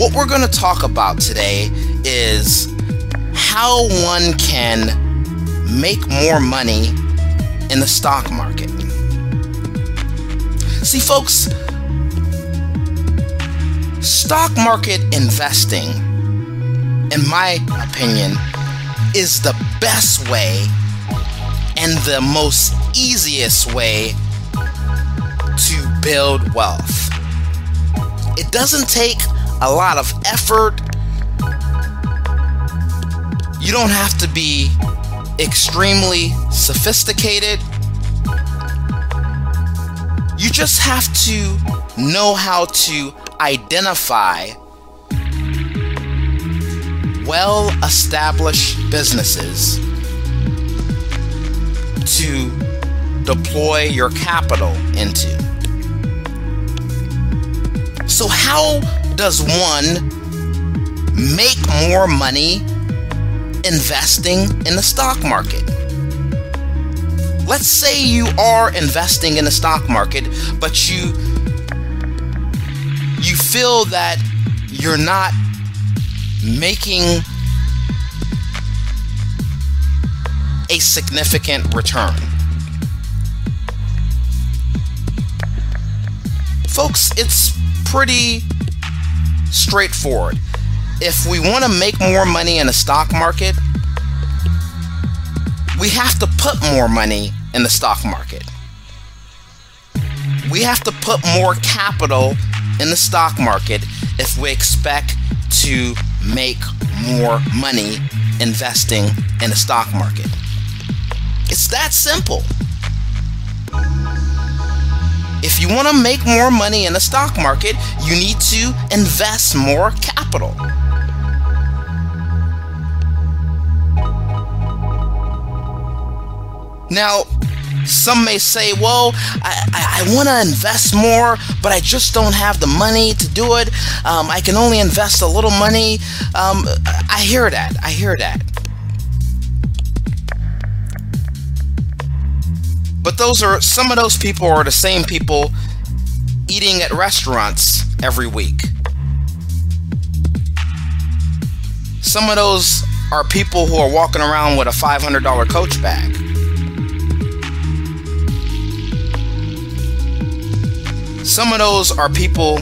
what we're going to talk about today is how one can make more money in the stock market. See, folks, stock market investing, in my opinion, is the best way and the most easiest way to build wealth. It doesn't take a lot of effort. You don't have to be extremely sophisticated. You just have to know how to identify well established businesses to deploy your capital into. So, how does one make more money investing in the stock market? Let's say you are investing in the stock market, but you you feel that you're not making a significant return. Folks, it's pretty straightforward. If we want to make more money in the stock market, we have to put more money in the stock market. We have to put more capital in the stock market if we expect to make more money investing in the stock market. It's that simple. If you want to make more money in the stock market, you need to invest more capital. Now, some may say, well, I, I, I want to invest more, but I just don't have the money to do it. Um, I can only invest a little money. Um, I hear that. I hear that. But those are some of those people are the same people eating at restaurants every week. Some of those are people who are walking around with a $500 coach bag. Some of those are people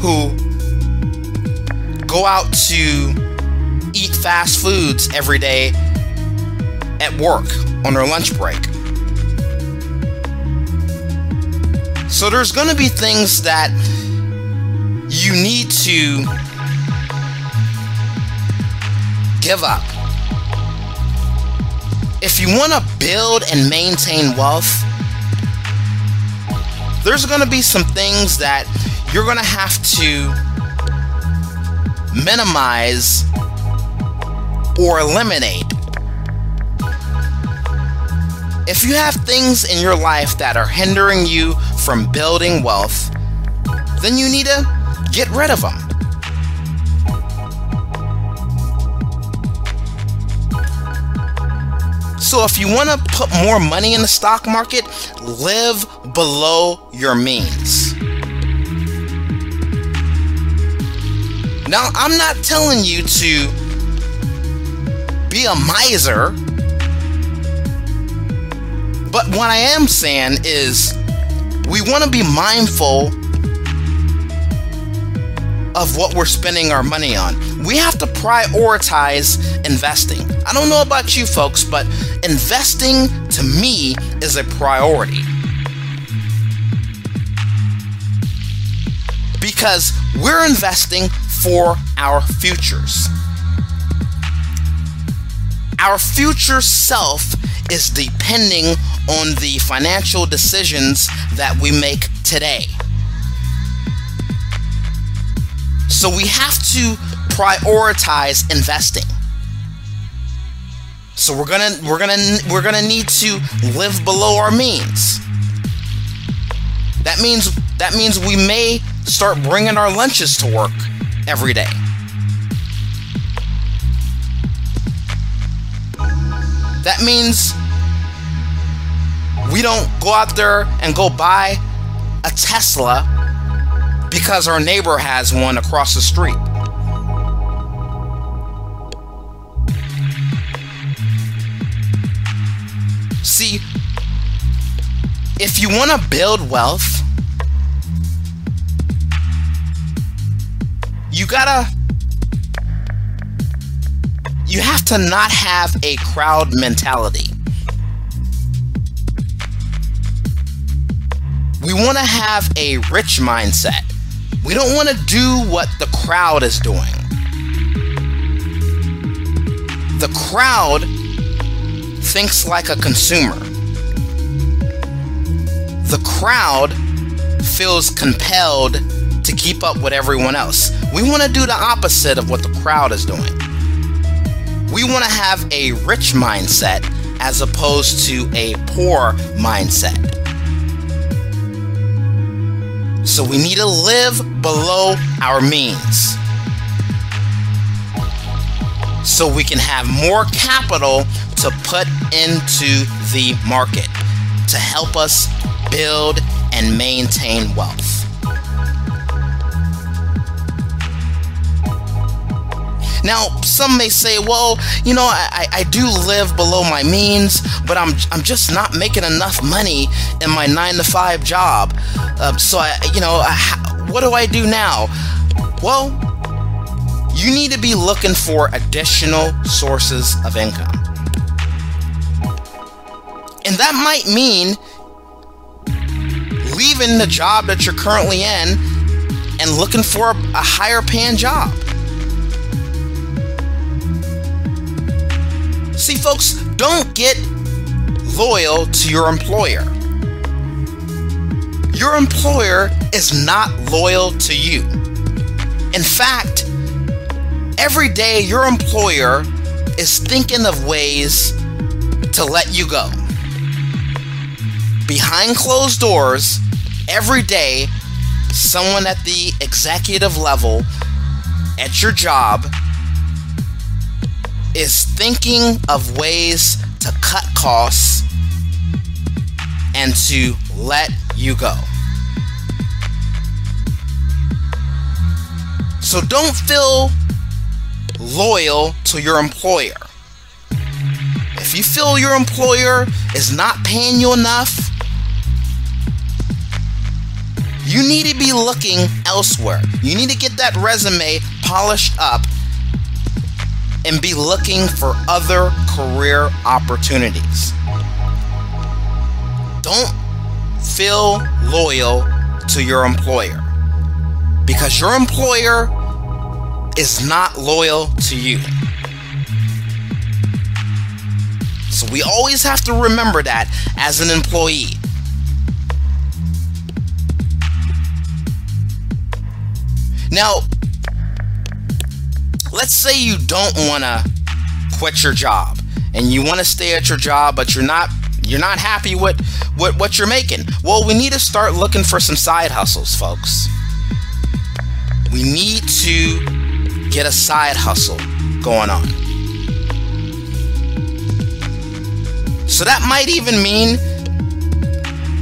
who go out to eat fast foods every day at work on their lunch break. So there's going to be things that you need to give up. If you want to build and maintain wealth, there's going to be some things that you're going to have to minimize or eliminate if you have things in your life that are hindering you from building wealth, then you need to get rid of them. So, if you want to put more money in the stock market, live below your means. Now, I'm not telling you to be a miser but what I am saying is we want to be mindful of what we're spending our money on. We have to prioritize investing. I don't know about you folks, but investing to me is a priority. Because we're investing for our futures. Our future self is depending on the financial decisions that we make today. So we have to prioritize investing. So we're going to we're going to we're going to need to live below our means. That means that means we may start bringing our lunches to work every day. That means we don't go out there and go buy a Tesla because our neighbor has one across the street. See, if you want to build wealth, you gotta you have to not have a crowd mentality. We want to have a rich mindset. We don't want to do what the crowd is doing. The crowd thinks like a consumer. The crowd feels compelled to keep up with everyone else. We want to do the opposite of what the crowd is doing. We want to have a rich mindset as opposed to a poor mindset. So we need to live below our means. So we can have more capital to put into the market to help us build and maintain wealth. Now, some may say, well, you know, I, I do live below my means, but I'm, I'm just not making enough money in my nine to five job. Um, so, I, you know, I, what do I do now? Well, you need to be looking for additional sources of income. And that might mean leaving the job that you're currently in and looking for a, a higher paying job. See, folks, don't get loyal to your employer. Your employer is not loyal to you. In fact, every day your employer is thinking of ways to let you go. Behind closed doors, every day, someone at the executive level at your job is thinking of ways to cut costs and to let you go. So don't feel loyal to your employer. If you feel your employer is not paying you enough, you need to be looking elsewhere. You need to get that resume polished up and be looking for other career opportunities. Don't feel loyal to your employer because your employer is not loyal to you. So we always have to remember that as an employee. Now, let's say you don't want to quit your job and you want to stay at your job but you're not you're not happy with, with what you're making. Well we need to start looking for some side hustles folks. We need to get a side hustle going on. So that might even mean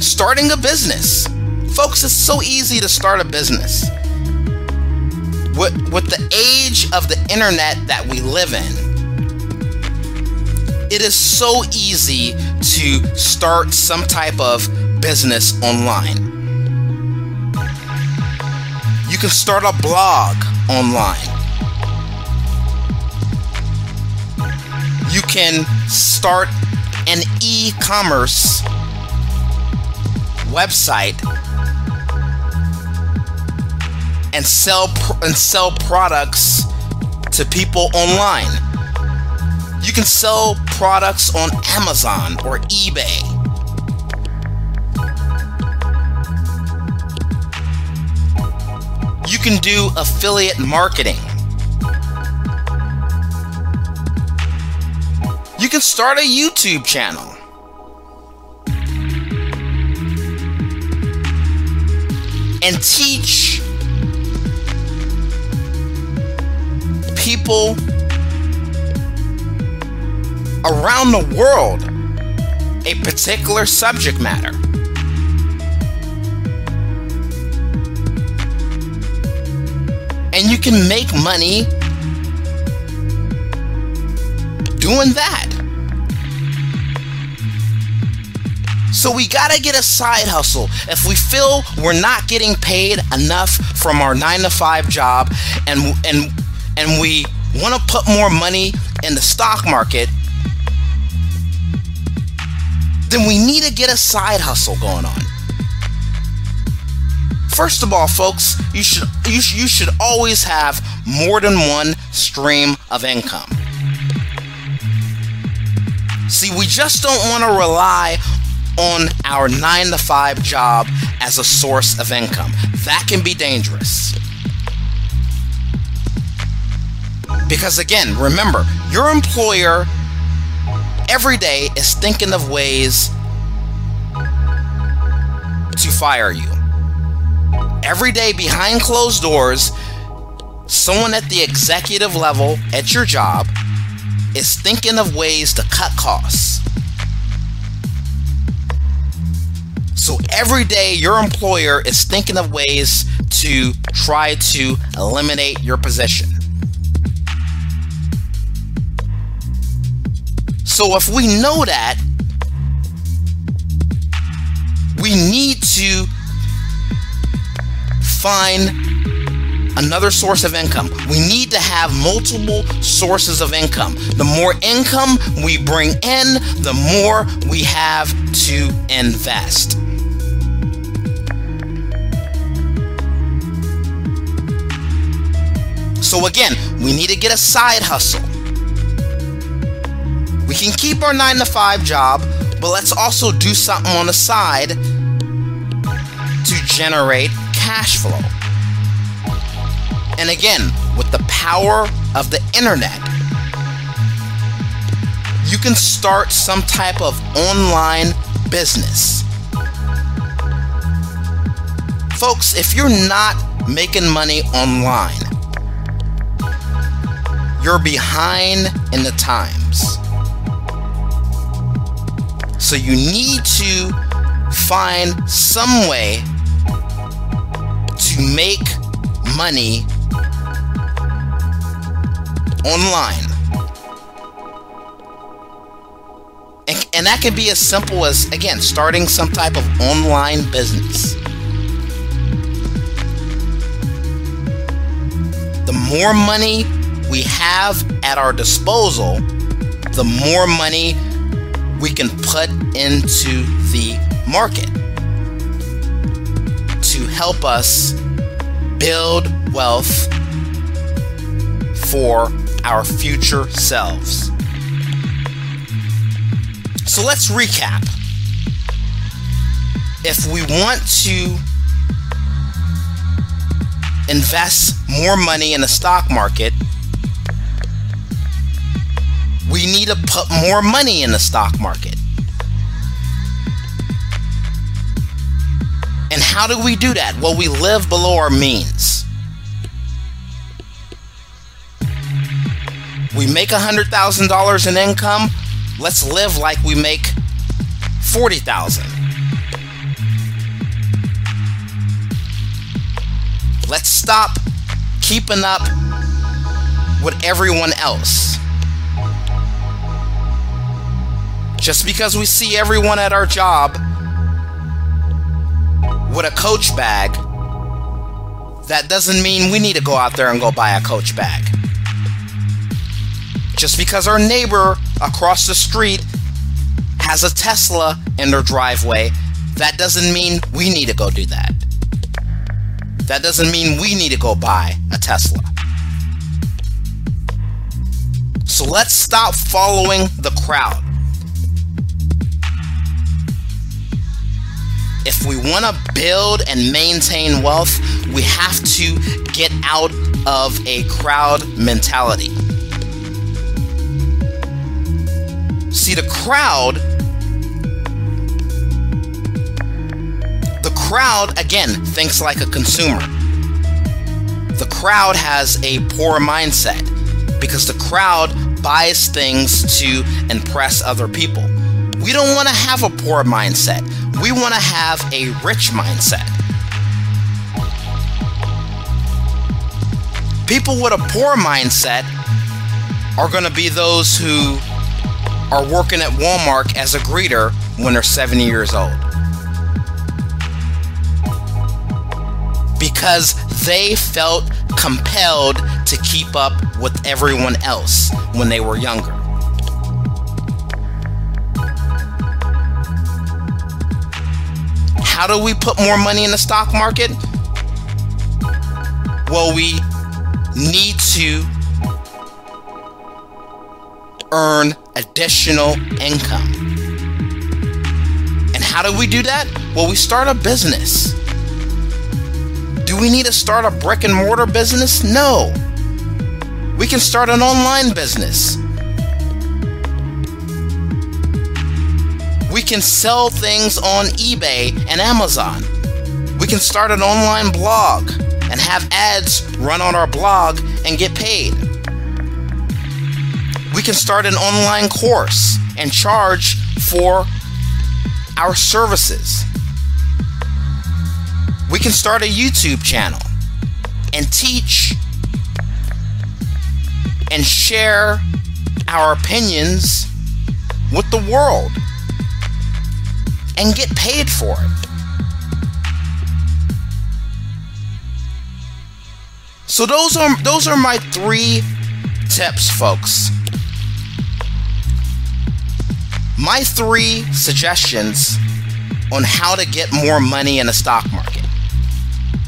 starting a business. Folks it's so easy to start a business with, with the age of the internet that we live in, it is so easy to start some type of business online. You can start a blog online. You can start an e commerce website and sell and sell products to people online. You can sell products on Amazon or eBay. You can do affiliate marketing. You can start a YouTube channel. And teach people around the world a particular subject matter. And you can make money doing that. So we gotta get a side hustle. If we feel we're not getting paid enough from our nine to five job, and and and we want to put more money in the stock market, then we need to get a side hustle going on. First of all, folks, you should you, sh- you should always have more than one stream of income. See, we just don't want to rely on our 9 to 5 job as a source of income. That can be dangerous. Because again, remember, your employer every day is thinking of ways to fire you. Every day behind closed doors, someone at the executive level at your job is thinking of ways to cut costs. So every day, your employer is thinking of ways to try to eliminate your position. So if we know that, we need to find another source of income. We need to have multiple sources of income. The more income we bring in, the more we have to invest. So, again, we need to get a side hustle. We can keep our 9 to 5 job, but let's also do something on the side to generate cash flow. And again, with the power of the internet, you can start some type of online business. Folks, if you're not making money online, you're behind in the times. So you need to find some way to make money online. And, and that can be as simple as, again, starting some type of online business. The more money we have at our disposal, the more money we can put into the market to help us build wealth for our future selves. So let's recap. If we want to invest more money in the stock market, we need to put more money in the stock market. And how do we do that? Well, we live below our means. We make $100,000 in income, let's live like we make 40,000. Let's stop keeping up with everyone else. Just because we see everyone at our job with a coach bag, that doesn't mean we need to go out there and go buy a coach bag. Just because our neighbor across the street has a Tesla in their driveway, that doesn't mean we need to go do that. That doesn't mean we need to go buy a Tesla. So let's stop following the crowd. We want to build and maintain wealth, we have to get out of a crowd mentality. See, the crowd, the crowd, again, thinks like a consumer. The crowd has a poor mindset because the crowd buys things to impress other people. We don't want to have a poor mindset. We want to have a rich mindset. People with a poor mindset are going to be those who are working at Walmart as a greeter when they're 70 years old. Because they felt compelled to keep up with everyone else when they were younger. How do we put more money in the stock market? Well, we need to earn additional income. And how do we do that? Well, we start a business. Do we need to start a brick and mortar business? No. We can start an online business. We can sell things on eBay and Amazon. We can start an online blog and have ads run on our blog and get paid. We can start an online course and charge for our services. We can start a YouTube channel and teach and share our opinions with the world and get paid for it. So those are those are my 3 tips, folks. My 3 suggestions on how to get more money in the stock market.